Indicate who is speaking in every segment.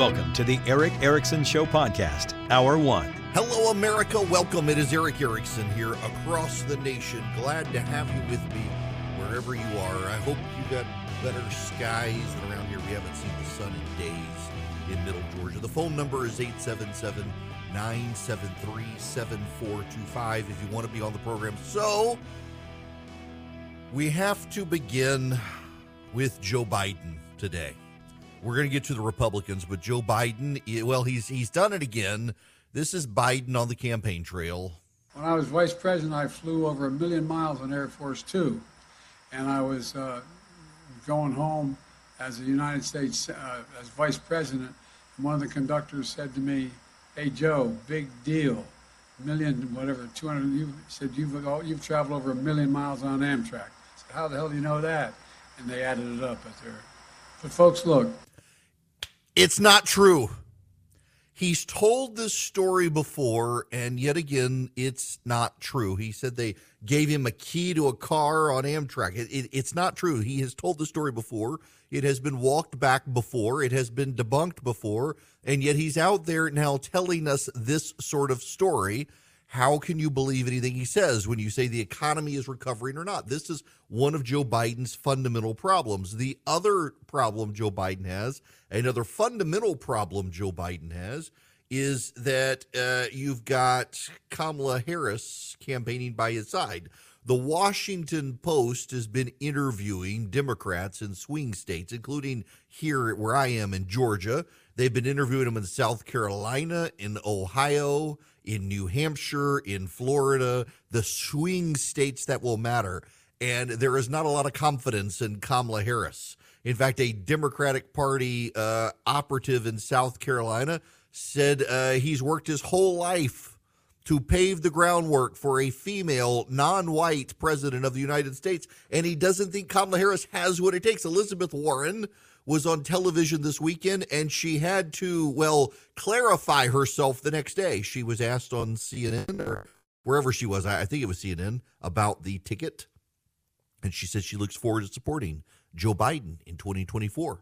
Speaker 1: Welcome to the Erick Erickson Show podcast, Hour One.
Speaker 2: Hello, America. Welcome. It is Erick Erickson here across the nation. Glad to have you with me wherever you are. I hope you got better skies than around here. We haven't seen the sun in days in Middle Georgia. The phone number is 877 973 7425 if you want to be on the program. So, we have to begin with Joe Biden today. We're going to get to the Republicans, but Joe Biden, well, he's he's done it again. This is Biden on the campaign trail.
Speaker 3: When I was vice president, I flew over a million miles on Air Force Two, and I was uh, going home as a United States uh, as vice president. And one of the conductors said to me, "Hey Joe, big deal, million whatever, two hundred. You said you've you've traveled over a million miles on Amtrak." I said, "How the hell do you know that?" And they added it up at there. But folks, look,
Speaker 2: it's not true. He's told this story before, and yet again, it's not true. He said they gave him a key to a car on Amtrak. It, it, it's not true. He has told the story before. It has been walked back before. It has been debunked before. And yet he's out there now telling us this sort of story. How can you believe anything he says when you say the economy is recovering or not? This is one of Joe Biden's fundamental problems. The other problem Joe Biden has, another fundamental problem Joe Biden has, is that uh, you've got Kamala Harris campaigning by his side. The Washington Post has been interviewing Democrats in swing states, including here where I am in Georgia. They've been interviewing them in South Carolina, in Ohio, in New Hampshire, in Florida, the swing states that will matter. And there is not a lot of confidence in Kamala Harris. In fact, a Democratic Party uh, operative in South Carolina said uh, he's worked his whole life to pave the groundwork for a female, non white president of the United States. And he doesn't think Kamala Harris has what it takes. Elizabeth Warren was on television this weekend and she had to, well, clarify herself the next day. She was asked on CNN or wherever she was, I think it was CNN, about the ticket. And she said she looks forward to supporting Joe Biden in 2024.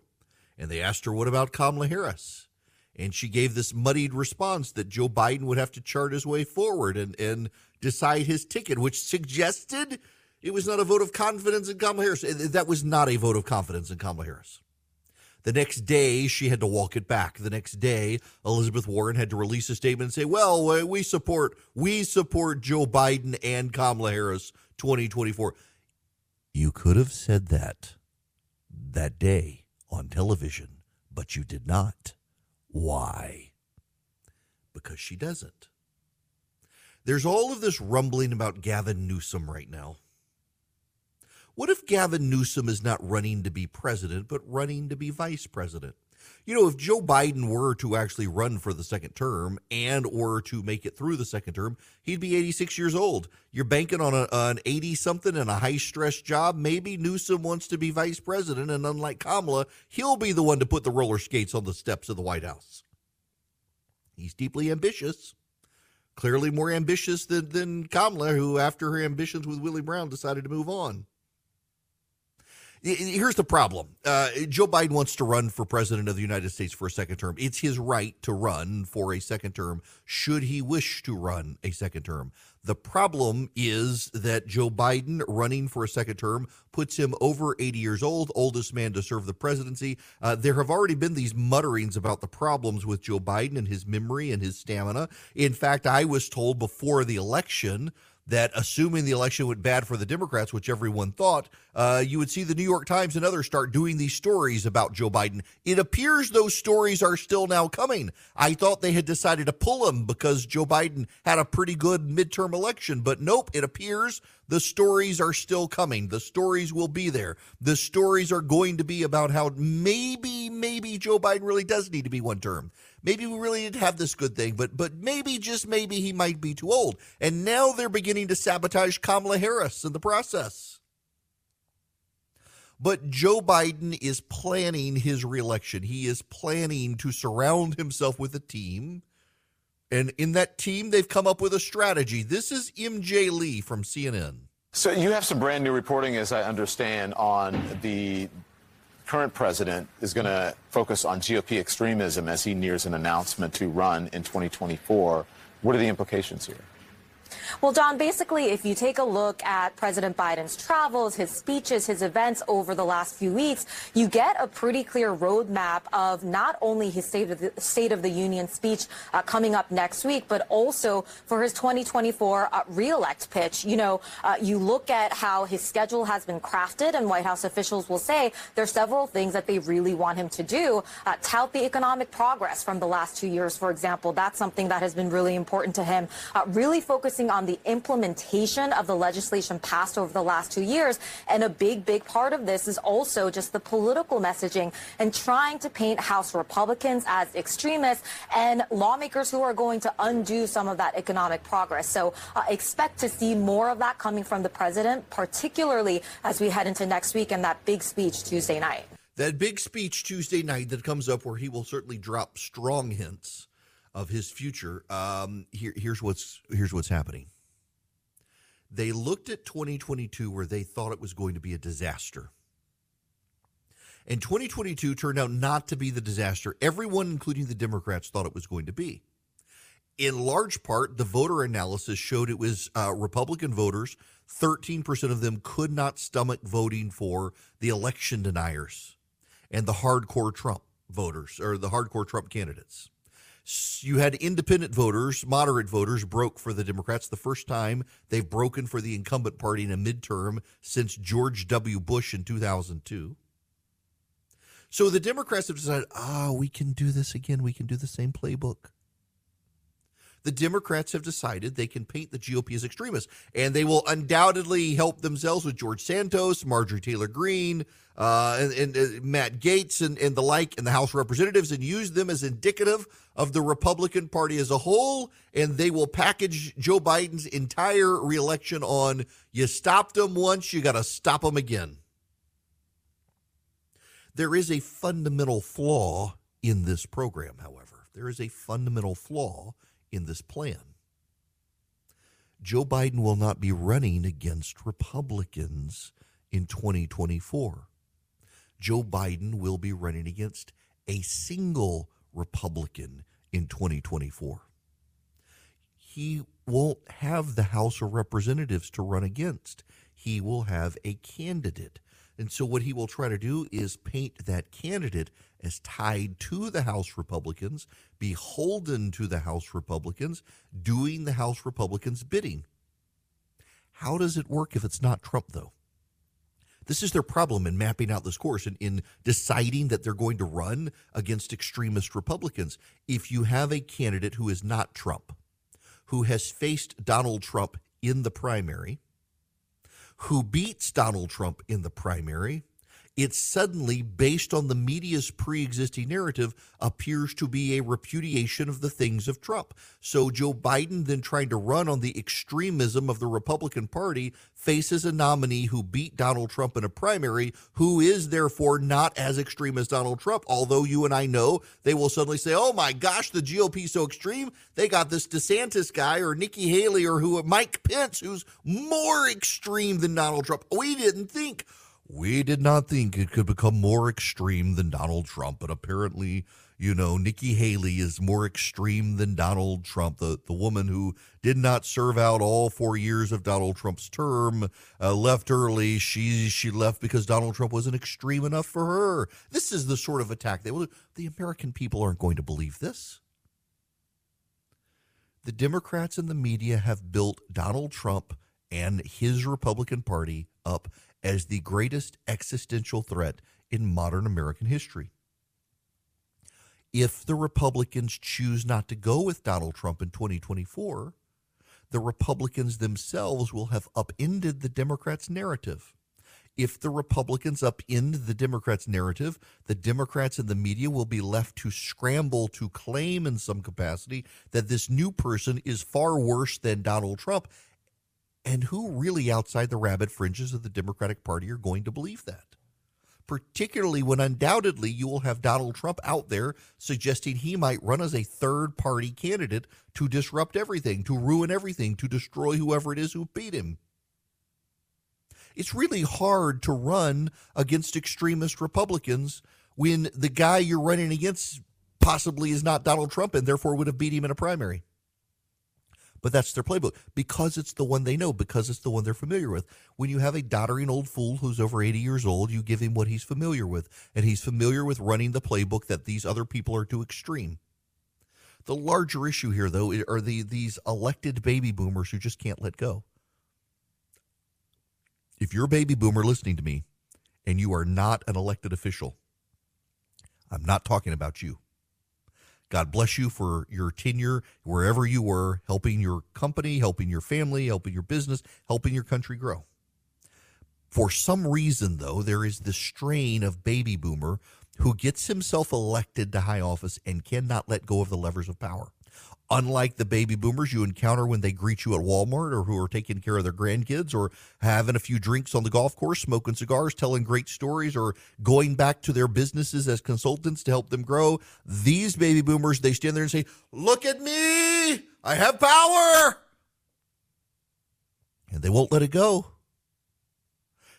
Speaker 2: And they asked her, what about Kamala Harris? And she gave this muddied response that Joe Biden would have to chart his way forward and, and decide his ticket, which suggested it was not a vote of confidence in Kamala Harris. That was not a vote of confidence in Kamala Harris. The next day, she had to walk it back. The next day, Elizabeth Warren had to release a statement and say, "Well, uh, we support we support Joe Biden and Kamala Harris 2024." You could have said that that day on television, but you did not. Why? Because she doesn't. There's all of this rumbling about Gavin Newsom right now. What if Gavin Newsom is not running to be president, but running to be vice president? You know, if Joe Biden were to actually run for the second term and or to make it through the second term, he'd be 86 years old. You're banking on a, an 80 something and a high stress job. Maybe Newsom wants to be vice president, and unlike Kamala, he'll be the one to put the roller skates on the steps of the White House. He's deeply ambitious, clearly more ambitious than, than Kamala, who, after her ambitions with Willie Brown, decided to move on. Here's the problem uh, Joe Biden wants to run for president of the United States for a second term. It's his right to run for a second term, should he wish to run a second term. The problem is that Joe Biden running for a second term puts him over 80 years old, oldest man to serve the presidency. Uh, there have already been these mutterings about the problems with Joe Biden and his memory and his stamina. In fact, I was told before the election that assuming the election went bad for the Democrats, which everyone thought, uh, you would see the New York Times and others start doing these stories about Joe Biden. It appears those stories are still now coming. I thought they had decided to pull them because Joe Biden had a pretty good midterm election, but nope, it appears the stories are still coming. The stories will be there. The stories are going to be about how maybe, maybe Joe Biden really does need to be one term maybe we really did have this good thing, but but maybe just maybe he might be too old. And now they're beginning to sabotage Kamala Harris in the process. But Joe Biden is planning his reelection. He is planning to surround himself with a team. And in that team, they've come up with a strategy. This is MJ Lee from CNN.
Speaker 4: So you have some brand new reporting, as I understand, on the current president is going to focus on GOP extremism as he nears an announcement to run in 2024. What are the implications here?
Speaker 5: Well, John, basically, if you take a look at President Biden's travels, his speeches, his events over the last few weeks, you get a pretty clear roadmap of not only his State of the, State of the Union speech uh, coming up next week, but also for his 2024 uh, reelect pitch. You know, uh, you look at how his schedule has been crafted, and White House officials will say there's several things that they really want him to do. Uh, tout the economic progress from the last two years, for example. That's something that has been really important to him. Uh, really focusing on the implementation of the legislation passed over the last two years. And a big, big part of this is also just the political messaging and trying to paint House Republicans as extremists and lawmakers who are going to undo some of that economic progress. So uh, expect to see more of that coming from the president, particularly as we head into next week and that big speech Tuesday night.
Speaker 2: That big speech Tuesday night that comes up where he will certainly drop strong hints of his future. Um, here, here's what's here's what's happening. They looked at 2022 where they thought it was going to be a disaster. And 2022 turned out not to be the disaster everyone, including the Democrats, thought it was going to be. In large part, the voter analysis showed it was uh, Republican voters, 13% of them could not stomach voting for the election deniers and the hardcore Trump voters or the hardcore Trump candidates you had independent voters, moderate voters, broke for the Democrats the first time they've broken for the incumbent party in a midterm since George W. Bush in 2002. So the Democrats have decided, ah, oh, we can do this again. We can do the same playbook the Democrats have decided they can paint the GOP as extremists, and they will undoubtedly help themselves with George Santos, Marjorie Taylor Greene, uh, and, and uh, Matt Gaetz, and, and the like in the House Representatives, and use them as indicative of the Republican Party as a whole. And they will package Joe Biden's entire reelection on you stopped them once, you got to stop them again. There is a fundamental flaw in this program, however. There is a fundamental flaw in this plan. Joe Biden will not be running against Republicans in 2024. Joe Biden will be running against a single Republican in 2024. He won't have the House of Representatives to run against. He will have a candidate. And so, what he will try to do is paint that candidate as tied to the House Republicans, beholden to the House Republicans, doing the House Republicans' bidding. How does it work if it's not Trump, though? This is their problem in mapping out this course and in deciding that they're going to run against extremist Republicans. If you have a candidate who is not Trump, who has faced Donald Trump in the primary, who beats Donald Trump in the primary, it suddenly, based on the media's pre existing narrative, appears to be a repudiation of the things of Trump. So Joe Biden, then trying to run on the extremism of the Republican Party, faces a nominee who beat Donald Trump in a primary, who is therefore not as extreme as Donald Trump. Although you and I know they will suddenly say, oh my gosh, the GOP so extreme. They got this DeSantis guy or Nikki Haley or who Mike Pence, who's more extreme than Donald Trump. We didn't think we did not think it could become more extreme than Donald Trump, but apparently, you know, Nikki Haley is more extreme than Donald Trump, the, the woman who did not serve out all four years of Donald Trump's term, uh, left early. She she left because Donald Trump wasn't extreme enough for her. This is the sort of attack that the American people aren't going to believe this. The Democrats and the media have built Donald Trump and his Republican Party up as the greatest existential threat in modern American history. If the Republicans choose not to go with Donald Trump in 2024, the Republicans themselves will have upended the Democrats' narrative. If the Republicans upend the Democrats' narrative, the Democrats and the media will be left to scramble to claim in some capacity that this new person is far worse than Donald Trump and who really outside the rabbit fringes of the Democratic Party are going to believe that? Particularly when undoubtedly you will have Donald Trump out there suggesting he might run as a third party candidate to disrupt everything, to ruin everything, to destroy whoever it is who beat him. It's really hard to run against extremist Republicans when the guy you're running against possibly is not Donald Trump and therefore would have beat him in a primary. But that's their playbook because it's the one they know, because it's the one they're familiar with. When you have a doddering old fool who's over 80 years old, you give him what he's familiar with. And he's familiar with running the playbook that these other people are too extreme. The larger issue here, though, are the these elected baby boomers who just can't let go. If you're a baby boomer listening to me and you are not an elected official, I'm not talking about you. God bless you for your tenure wherever you were, helping your company, helping your family, helping your business, helping your country grow. For some reason, though, there is this strain of baby boomer who gets himself elected to high office and cannot let go of the levers of power unlike the baby boomers you encounter when they greet you at Walmart or who are taking care of their grandkids or having a few drinks on the golf course, smoking cigars, telling great stories, or going back to their businesses as consultants to help them grow. These baby boomers, they stand there and say, Look at me! I have power! And they won't let it go.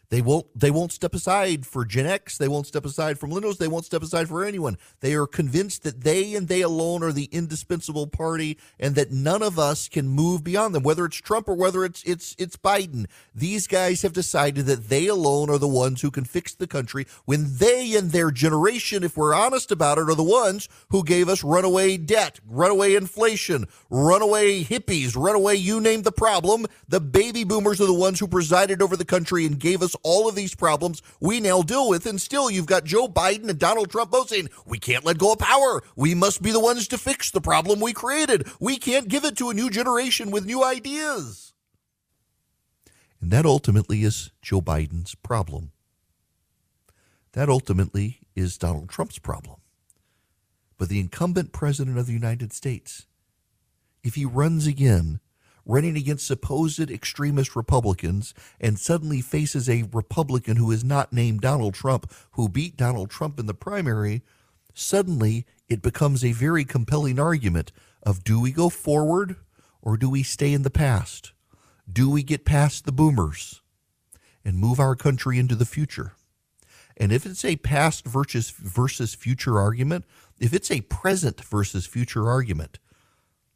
Speaker 2: They won't they won't step aside for Gen X, they won't step aside for millennials, they won't step aside for anyone. They are convinced that they and they alone are the indispensable party and that none of us can move beyond them, whether it's Trump or whether it's it's it's Biden. These guys have decided that they alone are the ones who can fix the country when they and their generation, if we're honest about it, are the ones who gave us runaway debt, runaway inflation, runaway hippies, runaway you name the problem. The baby boomers are the ones who presided over the country and gave us all of these problems we now deal with. And still, you've got Joe Biden and Donald Trump both saying, we can't let go of power. We must be the ones to fix the problem we created. We can't give it to a new generation with new ideas. And that ultimately is Joe Biden's problem. That ultimately is Donald Trump's problem. But the incumbent president of the United States, if he runs again, running against supposed extremist Republicans and suddenly faces a Republican who is not named Donald Trump, who beat Donald Trump in the primary, suddenly it becomes a very compelling argument of do we go forward or do we stay in the past? Do we get past the boomers and move our country into the future? And if it's a past versus versus future argument, if it's a present versus future argument,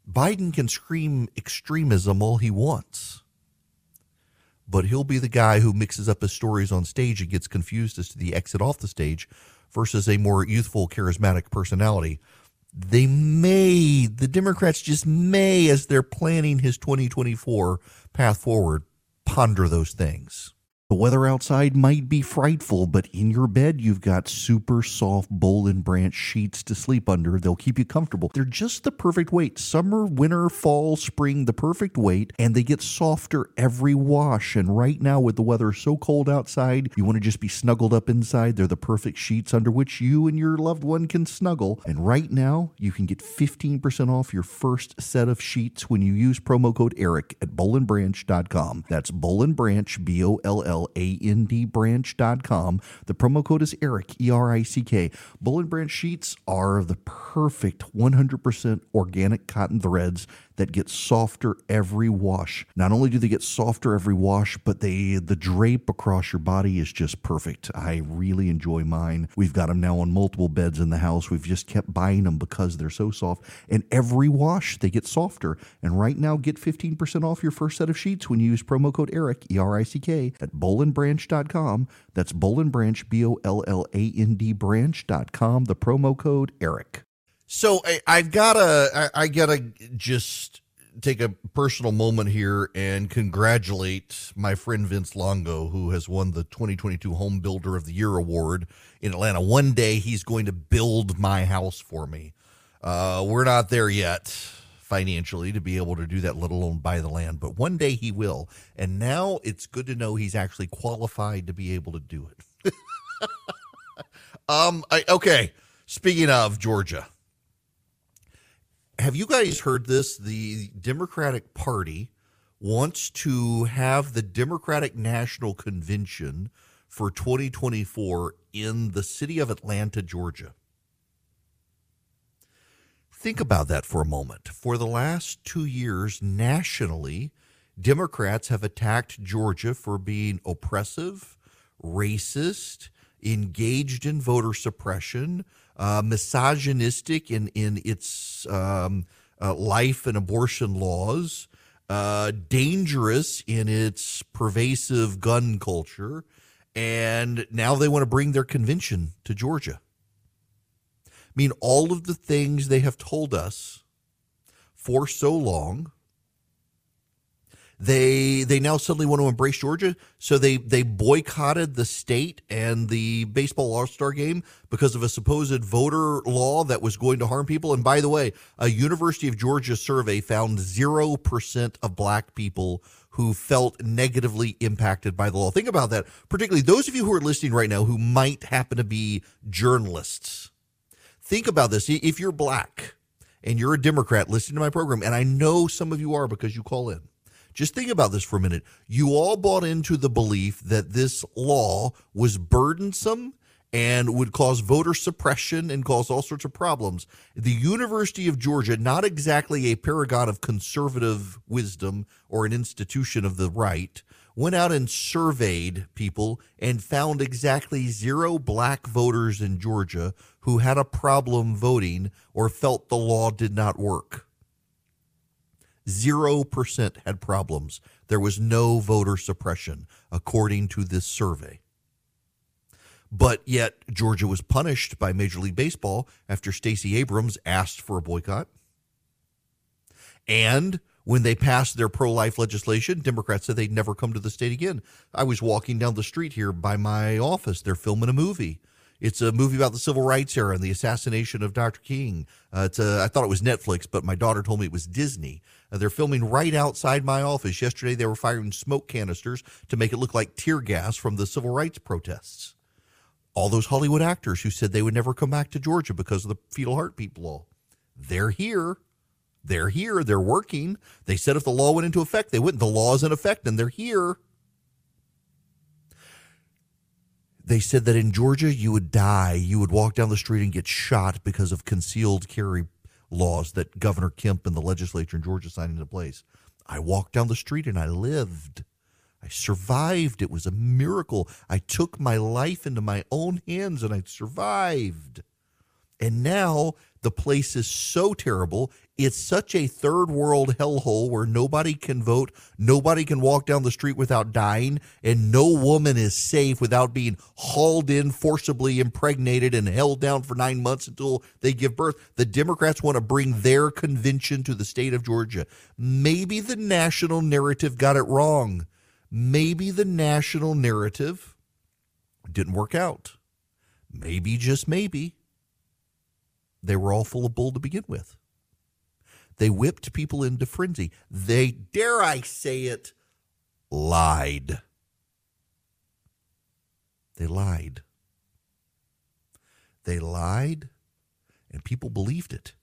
Speaker 2: Biden can scream extremism all he wants, but he'll be the guy who mixes up his stories on stage and gets confused as to the exit off the stage versus a more youthful, charismatic personality. They may, the Democrats just may, as they're planning his 2024 path forward, ponder those things. The weather outside might be frightful, but in your bed, you've got super soft Boll and Branch sheets to sleep under. They'll keep you comfortable. They're just the perfect weight. Summer, winter, fall, spring, the perfect weight, and they get softer every wash. And right now, with the weather so cold outside, you want to just be snuggled up inside. They're the perfect sheets under which you and your loved one can snuggle. And right now, you can get 15% off your first set of sheets when you use promo code ERICK at bollandbranch.com. That's Boll and Branch, B O L L landbranch.com. The promo code is ERICK, E R I C K. Boll and Branch sheets are the perfect 100% organic cotton threads that get softer every wash. Not only do they get softer every wash, but they the drape across your body is just perfect. I really enjoy mine. We've got them now on multiple beds in the house. We've just kept buying them because they're so soft. And every wash they get softer. And right now, get 15% off your first set of sheets when you use promo code ERICK, E R I C K, at bollandbranch.com. That's Boll and Branch, B O L L A N D branch.com. The promo code ERICK. So I, I've got to, I, I got to just take a personal moment here and congratulate my friend Vince Longo, who has won the 2022 Home Builder of the Year award in Atlanta. One day he's going to build my house for me. Uh, we're not there yet financially to be able to do that, let alone buy the land, but one day he will. And now it's good to know he's actually qualified to be able to do it. um, I, okay. Speaking of Georgia, have you guys heard this? The Democratic Party wants to have the Democratic National Convention for 2024 in the city of Atlanta, Georgia. Think about that for a moment. For the last two years, nationally, Democrats have attacked Georgia for being oppressive, racist, engaged in voter suppression, uh, misogynistic in in its um, uh, life and abortion laws, uh, dangerous in its pervasive gun culture, and now they want to bring their convention to Georgia. I mean, all of the things they have told us for so long they they now suddenly want to embrace Georgia, so they they boycotted the state and the baseball All Star game because of a supposed voter law that was going to harm people. And by the way, a University of Georgia survey found zero percent of black people who felt negatively impacted by the law. Think about that, particularly those of you who are listening right now who might happen to be journalists. Think about this: if you're black and you're a Democrat listening to my program, and I know some of you are because you call in just think about this for a minute. You all bought into the belief that this law was burdensome and would cause voter suppression and cause all sorts of problems. The University of Georgia, not exactly a paragon of conservative wisdom or an institution of the right, went out and surveyed people and found exactly zero black voters in Georgia who had a problem voting or felt the law did not work. 0% had problems. There was no voter suppression, according to this survey. But yet, Georgia was punished by Major League Baseball after Stacey Abrams asked for a boycott. And when they passed their pro life legislation, Democrats said they'd never come to the state again. I was walking down the street here by my office. They're filming a movie it's a movie about the civil rights era and the assassination of Dr. King. Uh, it's a, I thought it was Netflix, but my daughter told me it was Disney. Uh, they're filming right outside my office. Yesterday, they were firing smoke canisters to make it look like tear gas from the civil rights protests. All those Hollywood actors who said they would never come back to Georgia because of the fetal heartbeat law, they're here. They're here. They're working. They said if the law went into effect, they wouldn't. The law is in effect, and they're here. They said that in Georgia you would die. You would walk down the street and get shot because of concealed carry laws that Governor Kemp and the legislature in Georgia signed into place. I walked down the street and I lived. I survived. It was a miracle. I took my life into my own hands and I survived. And now the place is so terrible. It's such a third world hellhole where nobody can vote, nobody can walk down the street without dying, and no woman is safe without being hauled in, forcibly impregnated, and held down for nine months until they give birth. The Democrats want to bring their convention to the state of Georgia. Maybe the national narrative got it wrong. Maybe the national narrative didn't work out. Maybe, just maybe they were all full of bull to begin with. They whipped people into frenzy. They, dare I say it, lied. They lied. They lied, and people believed it.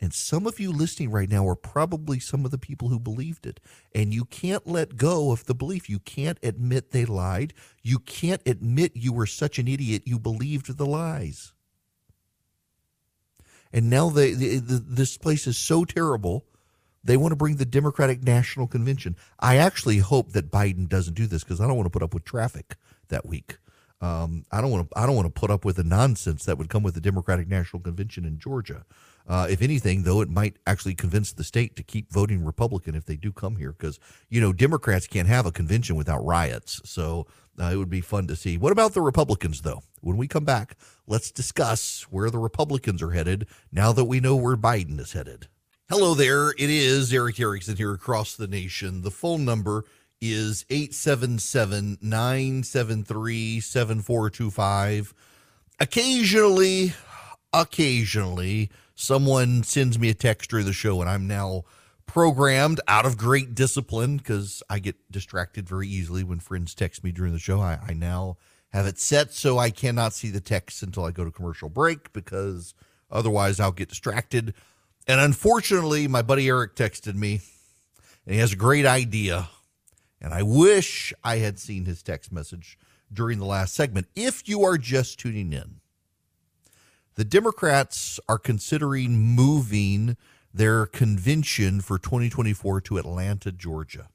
Speaker 2: And some of you listening right now are probably some of the people who believed it. And you can't let go of the belief. You can't admit they lied. You can't admit you were such an idiot you believed the lies and now they, the, this place is so terrible they want to bring the democratic national convention. I actually hope that biden doesn't do this because i don't want to put up with traffic that week. Um, i don't want to i don't want to put up with the nonsense that would come with the democratic national convention in georgia. Uh, if anything, though, it might actually convince the state to keep voting Republican if they do come here, because you know Democrats can't have a convention without riots. So uh, it would be fun to see. What about the Republicans, though? When we come back, let's discuss where the Republicans are headed now that we know where Biden is headed. Hello there. It is Erick Erickson here across the nation. The phone number is 877 973 7425. Occasionally, occasionally, someone sends me a text during the show, and I'm now programmed out of great discipline because I get distracted very easily when friends text me during the show. I, I, now have it set so I cannot see the text until I go to commercial break because otherwise I'll get distracted. And unfortunately, my buddy Eric texted me and he has a great idea. And I wish I had seen his text message during the last segment. If you are just tuning in, the Democrats are considering moving their convention for 2024 to Atlanta, Georgia.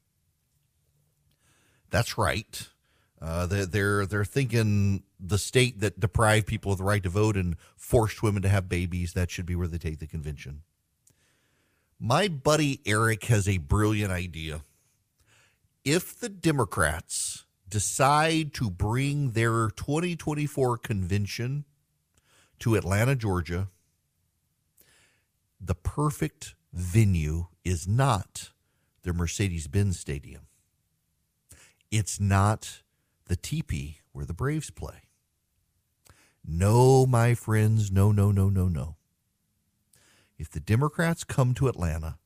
Speaker 2: That's right. Uh, they're, they're they're thinking the state that deprived people of the right to vote and forced women to have babies that should be where they take the convention. My buddy Eric has a brilliant idea. If the Democrats decide to bring their 2024 convention to Atlanta, Georgia, the perfect venue is not the Mercedes Benz Stadium. It's not the teepee where the Braves play. No, my friends, no, no, no, no, no. If the Democrats come to Atlanta,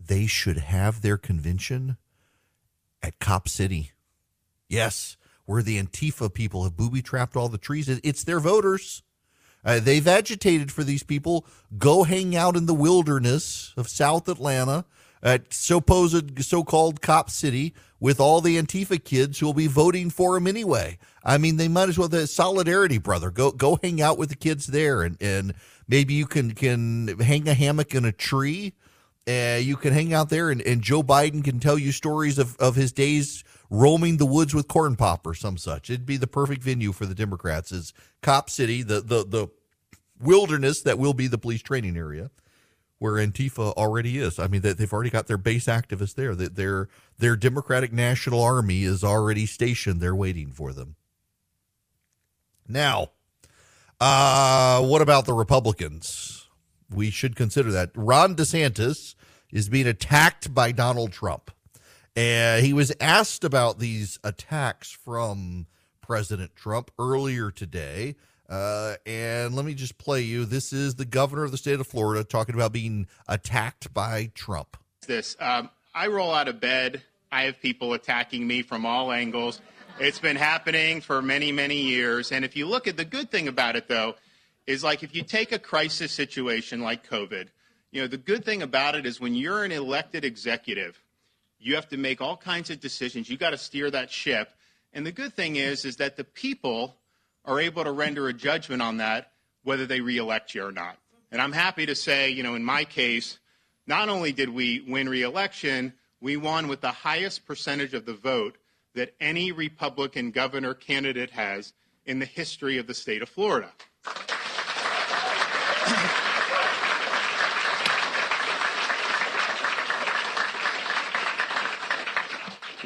Speaker 2: they should have their convention at Cop City. Yes, where the Antifa people have booby trapped all the trees. It's their voters. Uh, they've agitated for these people. Go hang out in the wilderness of South Atlanta at supposed so-called Cop City with all the Antifa kids who will be voting for him anyway. I mean, they might as well. The solidarity, brother. Go go hang out with the kids there, and and maybe you can can hang a hammock in a tree. Uh, you can hang out there, and, and Joe Biden can tell you stories of, of his days roaming the woods with corn pop or some such. It'd be the perfect venue for the Democrats. Is Cop City, the the the wilderness that will be the police training area where Antifa already is. I mean, they've already got their base activists there. That their their Democratic National Army is already stationed there, waiting for them. Now, uh, what about the Republicans? We should consider that Ron DeSantis is being attacked by Donald Trump, and he was asked about these attacks from President Trump earlier today. Uh, and let me just play you. This is the governor of the state of Florida talking about being attacked by Trump.
Speaker 6: This um, I roll out of bed. I have people attacking me from all angles. It's been happening for many, many years. And if you look at the good thing about it, though, is like if you take a crisis situation like COVID, you know, the good thing about it is when you're an elected executive, you have to make all kinds of decisions. You got to steer that ship. And the good thing is, is that the people are able to render a judgment on that, whether they reelect you or not. And I'm happy to say, you know, in my case, not only did we win reelection, we won with the highest percentage of the vote that any Republican governor candidate has in the history of the state of Florida.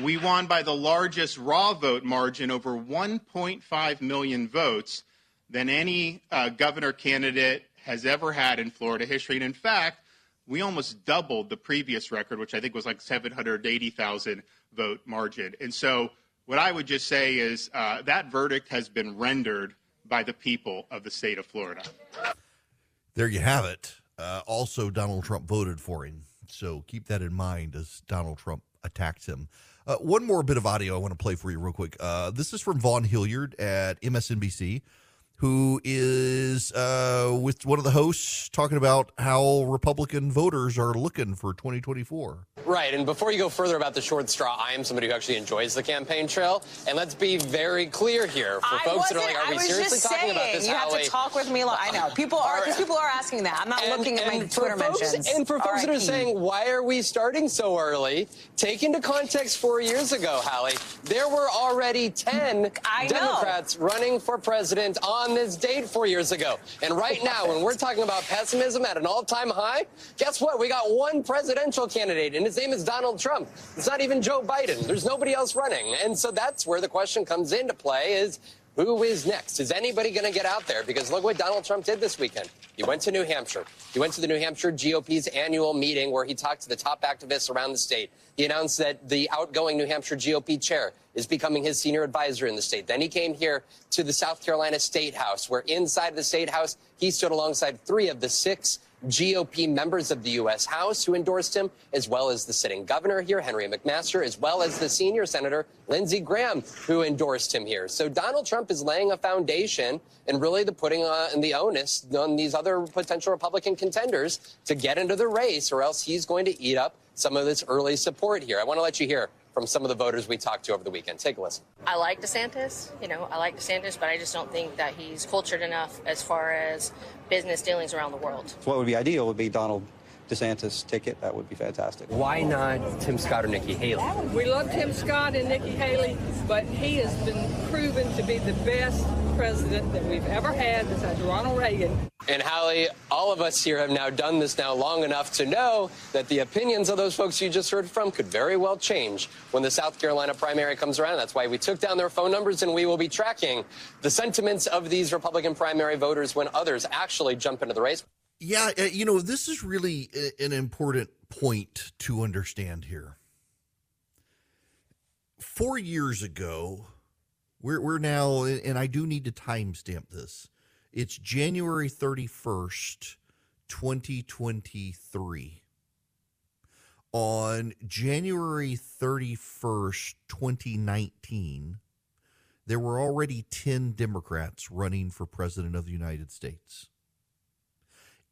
Speaker 6: We won by the largest raw vote margin, over 1.5 million votes, than any uh, governor candidate has ever had in Florida history. And in fact, we almost doubled the previous record, which I think was like 780,000 vote margin. And so, what I would just say is uh, that verdict has been rendered by the people of the state of Florida.
Speaker 2: There you have it. Uh, also, Donald Trump voted for him. So keep that in mind as Donald Trump attacks him. Uh, one more bit of audio I want to play for you real quick. Uh, this is from Vaughn Hillyard at MSNBC who is uh, with one of the hosts talking about how Republican voters are looking for 2024.
Speaker 7: Right. And before you go further about the short straw, I am somebody who actually enjoys the campaign trail. And let's be very clear here for
Speaker 8: I
Speaker 7: folks that are like, are we seriously talking
Speaker 8: saying,
Speaker 7: about this?
Speaker 8: You have to talk with me. I know people are because people are asking that. I'm not
Speaker 7: and,
Speaker 8: looking at my Twitter
Speaker 7: folks,
Speaker 8: mentions.
Speaker 7: And for folks that are saying, why are we starting so early? Take into context four years ago, Hallie, there were already 10
Speaker 8: I
Speaker 7: Democrats
Speaker 8: know.
Speaker 7: running for president on this date four years ago. And right now, when we're talking about pessimism at an all-time high, guess what? We got one presidential candidate, and his name is Donald Trump. It's not even Joe Biden. There's nobody else running. And so that's where the question comes into play is who is next? Is anybody going to get out there? Because look what Donald Trump did this weekend. He went to New Hampshire. He went to the New Hampshire GOP's annual meeting where he talked to the top activists around the state. He announced that the outgoing New Hampshire GOP chair is becoming his senior advisor in the state. Then he came here to the South Carolina State House, where inside the State House, he stood alongside three of the six GOP members of the U.S. House who endorsed him, as well as the sitting governor here, Henry McMaster, as well as the senior senator, Lindsey Graham, who endorsed him here. So Donald Trump is laying a foundation and really the putting uh, the onus on these other potential Republican contenders to get into the race, or else he's going to eat up some of this early support here. I want to let you hear from some of the voters we talked to over the weekend. Take a listen.
Speaker 9: I like DeSantis. You know, I like DeSantis, but I just don't think that he's cultured enough as far as business dealings around the world.
Speaker 10: What would be ideal would be Donald DeSantis ticket, that would be fantastic.
Speaker 7: Why not Tim Scott or Nikki Haley?
Speaker 11: We love Tim Scott and Nikki Haley, but he has been proven to be the best president that we've ever had besides Ronald Reagan.
Speaker 7: And Hallie, all of us here have now done this now long enough to know that the opinions of those folks you just heard from could very well change when the South Carolina primary comes around. That's why we took down their phone numbers and we will be tracking the sentiments of these Republican primary voters when others actually jump into the race.
Speaker 2: Yeah, uh, you know, this is really an important point to understand here. Four years ago, we're, we're now, and I do need to timestamp this. It's January 31st, 2023. On January 31st, 2019, there were already 10 Democrats running for president of the United States.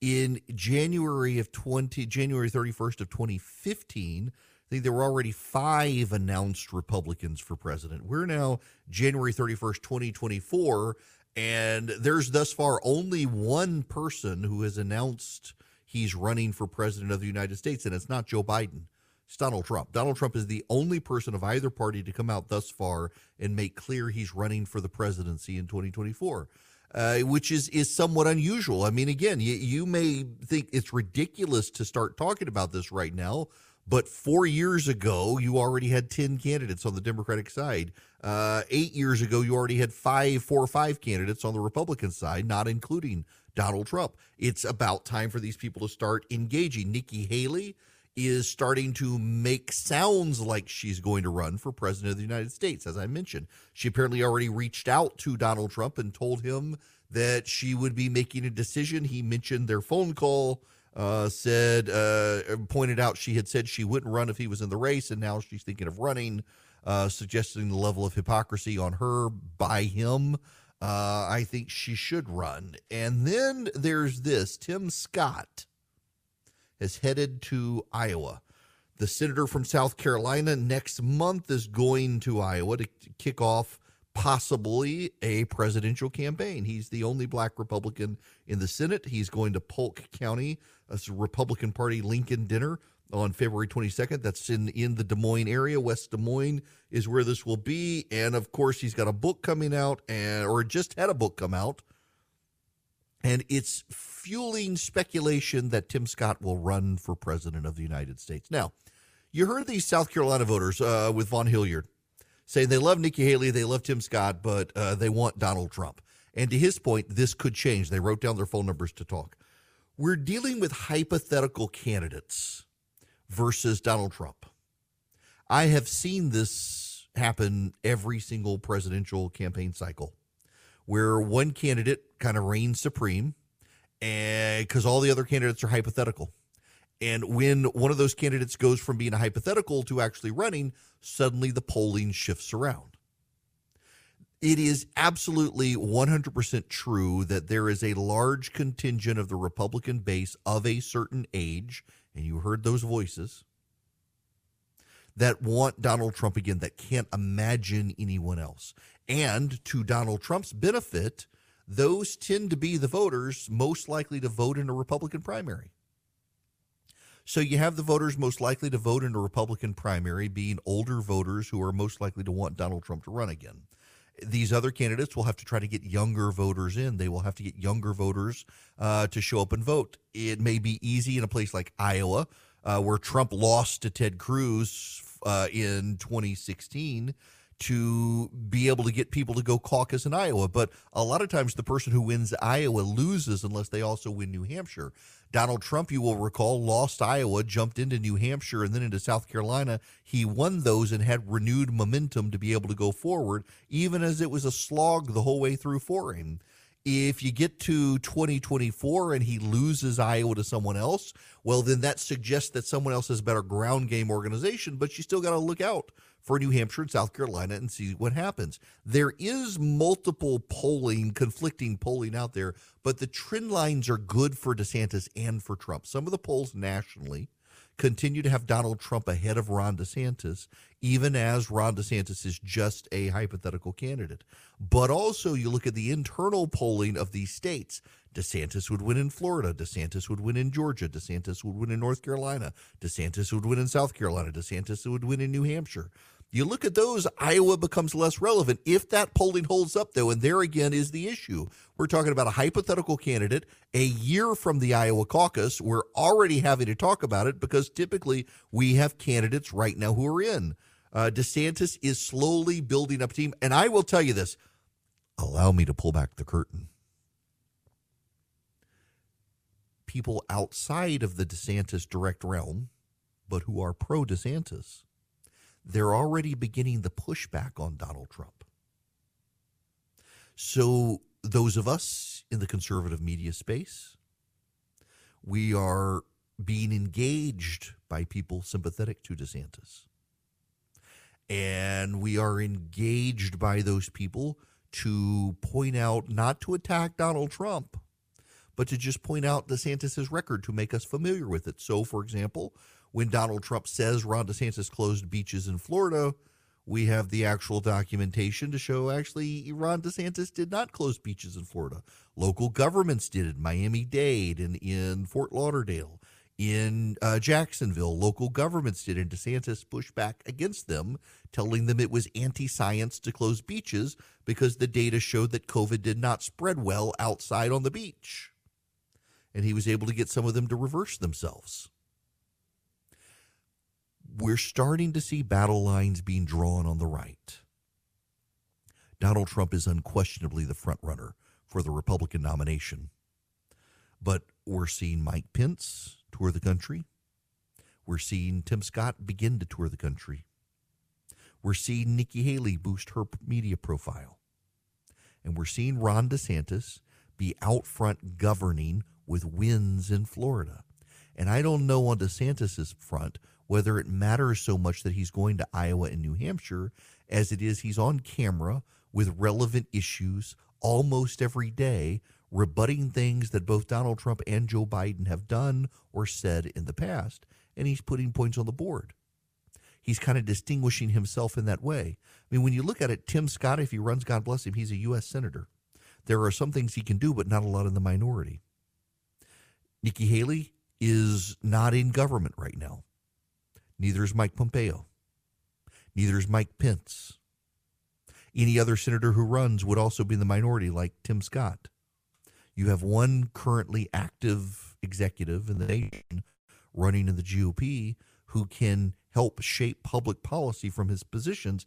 Speaker 2: In January of 20 January 31st of 2015, I think there were already five announced Republicans for president. We're now January 31st, 2024, and there's thus far only one person who has announced he's running for president of the United States, and it's not Joe Biden. It's Donald Trump. Donald Trump is the only person of either party to come out thus far and make clear he's running for the presidency in 2024. Uh, which is is somewhat unusual. I mean, again, you, you may think it's ridiculous to start talking about this right now, but four years ago, you already had 10 candidates on the Democratic side. Uh, eight years ago, you already had five, four or five candidates on the Republican side, not including Donald Trump. It's about time for these people to start engaging. Nikki Haley is starting to make sounds like she's going to run for president of the United States. As I mentioned, she apparently already reached out to Donald Trump and told him that she would be making a decision. He mentioned their phone call uh, said uh, pointed out she had said she wouldn't run if he was in the race, and now she's thinking of running, uh, suggesting the level of hypocrisy on her by him. Uh, I think she should run. And then there's this Tim Scott has headed to Iowa. The senator from South Carolina next month is going to Iowa to kick off possibly a presidential campaign. He's the only black Republican in the Senate. He's going to Polk County, a Republican Party Lincoln dinner on February 22nd. That's in in the Des Moines area. West Des Moines is where this will be, and of course, he's got a book coming out, and or just had a book come out, and it's fueling speculation that Tim Scott will run for president of the United States. Now, you heard these South Carolina voters uh, with Vaughn Hillyard saying they love Nikki Haley, they love Tim Scott, but uh, they want Donald Trump. And to his point, this could change. They wrote down their phone numbers to talk. We're dealing with hypothetical candidates versus Donald Trump. I have seen this happen every single presidential campaign cycle where one candidate kind of reigns supreme and because all the other candidates are hypothetical. And when one of those candidates goes from being a hypothetical to actually running, suddenly the polling shifts around. It is absolutely 100% true that there is a large contingent of the Republican base of a certain age, and you heard those voices, that want Donald Trump again, that can't imagine anyone else. And to Donald Trump's benefit, those tend to be the voters most likely to vote in a Republican primary. So you have the voters most likely to vote in a Republican primary being older voters who are most likely to want Donald Trump to run again. These other candidates will have to try to get younger voters in. They will have to get younger voters uh, to show up and vote. It may be easy in a place like Iowa, uh, where Trump lost to Ted Cruz uh, in 2016 to be able to get people to go caucus in Iowa. But a lot of times the person who wins Iowa loses unless they also win New Hampshire. Donald Trump, you will recall, lost Iowa, jumped into New Hampshire, and then into South Carolina. He won those and had renewed momentum to be able to go forward, even as it was a slog the whole way through for him. If you get to 2024 and he loses Iowa to someone else, well, then that suggests that someone else has a better ground game organization, but you still got to look out for New Hampshire and South Carolina and see what happens. There is multiple polling, conflicting polling out there, but the trend lines are good for DeSantis and for Trump. Some of the polls nationally continue to have Donald Trump ahead of Ron DeSantis, even as Ron DeSantis is just a hypothetical candidate. But also, you look at the internal polling of these states. DeSantis would win in Florida. DeSantis would win in Georgia. DeSantis would win in North Carolina. DeSantis would win in South Carolina. DeSantis would win in New Hampshire. You look at those, Iowa becomes less relevant. If that polling holds up, though, and there again is the issue. We're talking about a hypothetical candidate a year from the Iowa caucus. We're already having to talk about it because typically we have candidates right now who are in. Uh, DeSantis is slowly building up team. And I will tell you this allow me to pull back the curtain. People outside of the DeSantis direct realm, but who are pro DeSantis they're already beginning the pushback on Donald Trump. So, those of us in the conservative media space, we are being engaged by people sympathetic to DeSantis. And we are engaged by those people to point out, not to attack Donald Trump, but to just point out DeSantis's record to make us familiar with it. So, for example, when Donald Trump says Ron DeSantis closed beaches in Florida, we have the actual documentation to show actually Ron DeSantis did not close beaches in Florida. Local governments did it. Miami Dade and in Fort Lauderdale, in uh, Jacksonville, local governments did, and DeSantis pushed back against them, telling them it was anti science to close beaches because the data showed that COVID did not spread well outside on the beach. And he was able to get some of them to reverse themselves we're starting to see battle lines being drawn on the right. Donald Trump is unquestionably the front runner for the Republican nomination. But we're seeing Mike Pence tour the country. We're seeing Tim Scott begin to tour the country. We're seeing Nikki Haley boost her media profile. And we're seeing Ron DeSantis be out front governing with wins in Florida. And I don't know on DeSantis's front whether it matters so much that he's going to Iowa and New Hampshire as it is he's on camera with relevant issues almost every day, rebutting things that both Donald Trump and Joe Biden have done or said in the past, and he's putting points on the board. He's kind of distinguishing himself in that way. I mean, when you look at it, Tim Scott, if he runs, God bless him, he's a U.S. Senator. There are some things he can do, but not a lot in the minority. Nikki Haley is not in government right now. Neither is Mike Pompeo. Neither is Mike Pence. Any other senator who runs would also be in the minority, like Tim Scott. You have one currently active executive in the nation running in the GOP who can help shape public policy from his positions.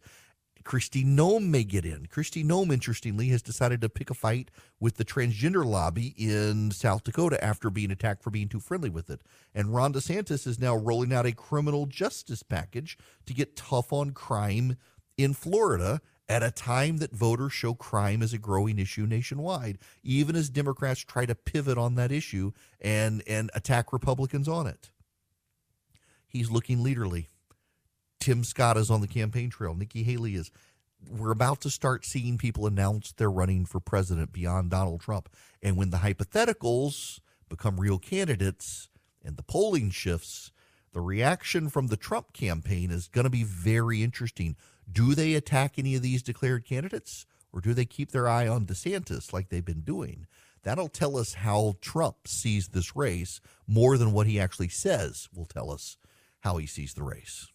Speaker 2: Kristi Noem may get in. Kristi Noem, interestingly, has decided to pick a fight with the transgender lobby in South Dakota after being attacked for being too friendly with it. And Ron DeSantis is now rolling out a criminal justice package to get tough on crime in Florida at a time that voters show crime as a growing issue nationwide, even as Democrats try to pivot on that issue and, and attack Republicans on it. He's looking leaderly. Tim Scott is on the campaign trail. Nikki Haley is. We're about to start seeing people announce they're running for president beyond Donald Trump. And when the hypotheticals become real candidates and the polling shifts, the reaction from the Trump campaign is going to be very interesting. Do they attack any of these declared candidates or do they keep their eye on DeSantis like they've been doing? That'll tell us how Trump sees this race more than what he actually says will tell us how he sees the race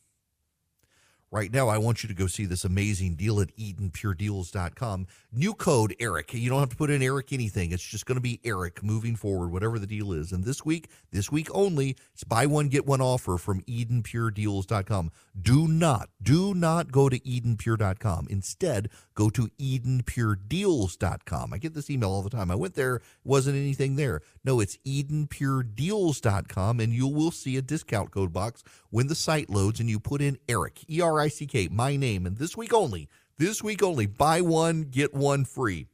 Speaker 2: right now, I want you to go see this amazing deal at EdenPureDeals.com. New code Erick. You don't have to put in Erick anything. It's just going to be Erick moving forward, whatever the deal is. And this week, this week only, it's buy one, get one offer from EdenPureDeals.com. Do not, do not go to EdenPure.com. Instead, go to EdenPureDeals.com. I get this email all the time. I went there, wasn't anything there. No, it's EdenPureDeals.com, and you will see a discount code box when the site loads and you put in Erick, E R I C K, my name. And this week only, this week only, buy one, get one free.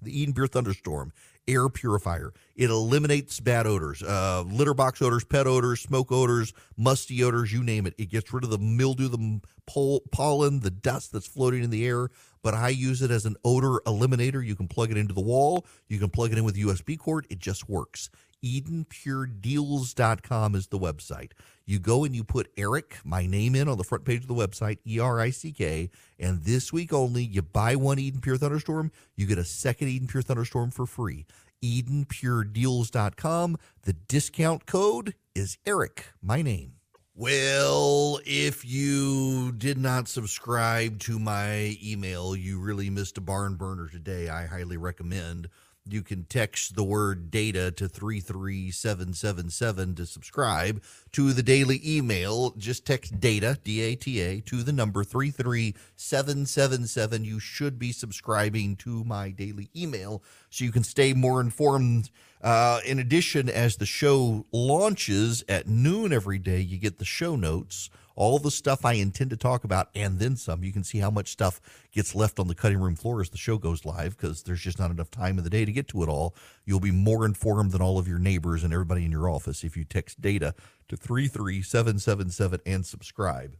Speaker 2: The Eden Pure Thunderstorm air purifier. It eliminates bad odors, uh, litter box odors, pet odors, smoke odors, musty odors, you name it. It gets rid of the mildew, the pol- pollen, the dust that's floating in the air. But I use it as an odor eliminator. You can plug it into the wall, you can plug it in with USB cord. It just works. EdenPureDeals.com is the website. You go and you put Erick, my name in on the front page of the website, E R I C K, and this week only, you buy one Eden Pure Thunderstorm, you get a second Eden Pure Thunderstorm for free. EdenPureDeals.com. The discount code is Erick, my name. Well, if you did not subscribe to my email, you really missed a barn burner today. I highly recommend you can text the word data to 33777 to subscribe to the daily email. Just text data, D A T A, to the number 33777. You should be subscribing to my daily email so you can stay more informed. Uh, in addition, as the show launches at noon every day, you get the show notes all the stuff I intend to talk about and then some. You can see how much stuff gets left on the cutting room floor as the show goes live because there's just not enough time in the day to get to it all. You'll be more informed than all of your neighbors and everybody in your office if you text data to 33777 and subscribe.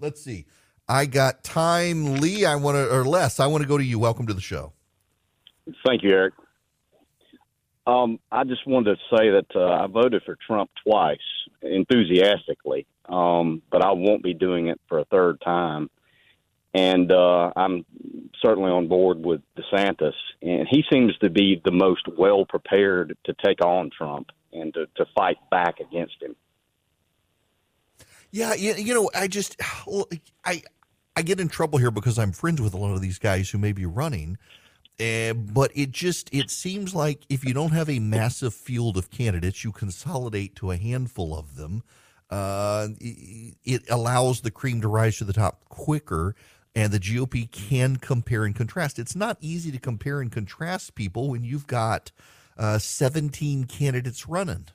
Speaker 2: Let's see. I got time, Lee. I want to, or less. I want to go to you. Welcome to the show.
Speaker 12: Thank you, Erick. Um, I just wanted to say that uh, I voted for Trump twice enthusiastically, um, but I won't be doing it for a third time. And uh, I'm certainly on board with DeSantis, and he seems to be the most well prepared to take on Trump and to, to fight back against him.
Speaker 2: Yeah, you, you know, I just I I get in trouble here because I'm friends with a lot of these guys who may be running. Uh, but it just it seems like if you don't have a massive field of candidates, you consolidate to a handful of them. Uh, it, allows the cream to rise to the top quicker, and the GOP can compare and contrast. It's not easy to compare and contrast people when you've got uh, 17 candidates running.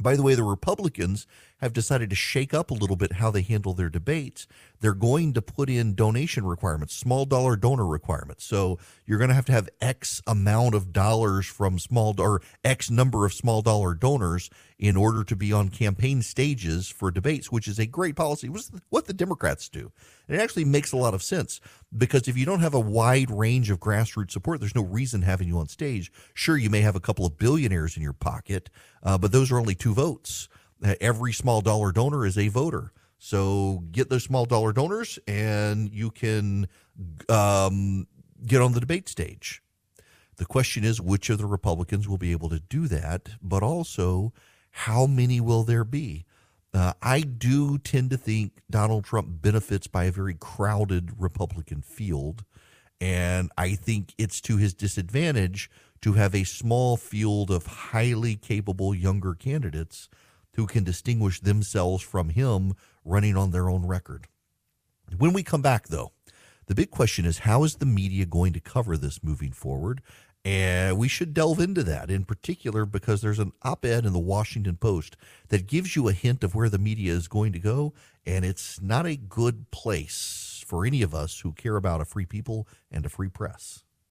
Speaker 2: By the way, the Republicans have decided to shake up a little bit how they handle their debates. They're going to put in donation requirements, small dollar donor requirements. So you're going to have to have X amount of dollars from small or X number of small dollar donors in order to be on campaign stages for debates, which is a great policy. Was what the Democrats do. And it actually makes a lot of sense because if you don't have a wide range of grassroots support, there's no reason having you on stage. Sure, you may have a couple of billionaires in your pocket, uh, but those are only two votes. Every small dollar donor is a voter. So get those small dollar donors and you can um, get on the debate stage. The question is which of the Republicans will be able to do that, but also how many will there be? Uh, I do tend to think Donald Trump benefits by a very crowded Republican field. And I think it's to his disadvantage to have a small field of highly capable younger candidates who can distinguish themselves from him running on their own record. When we come back, though, the big question is how is the media going to cover this moving forward? And we should delve into that in particular because there's an op ed in the Washington Post that gives you a hint of where the media is going to go. And it's not a good place for any of us who care about a free people and a free press.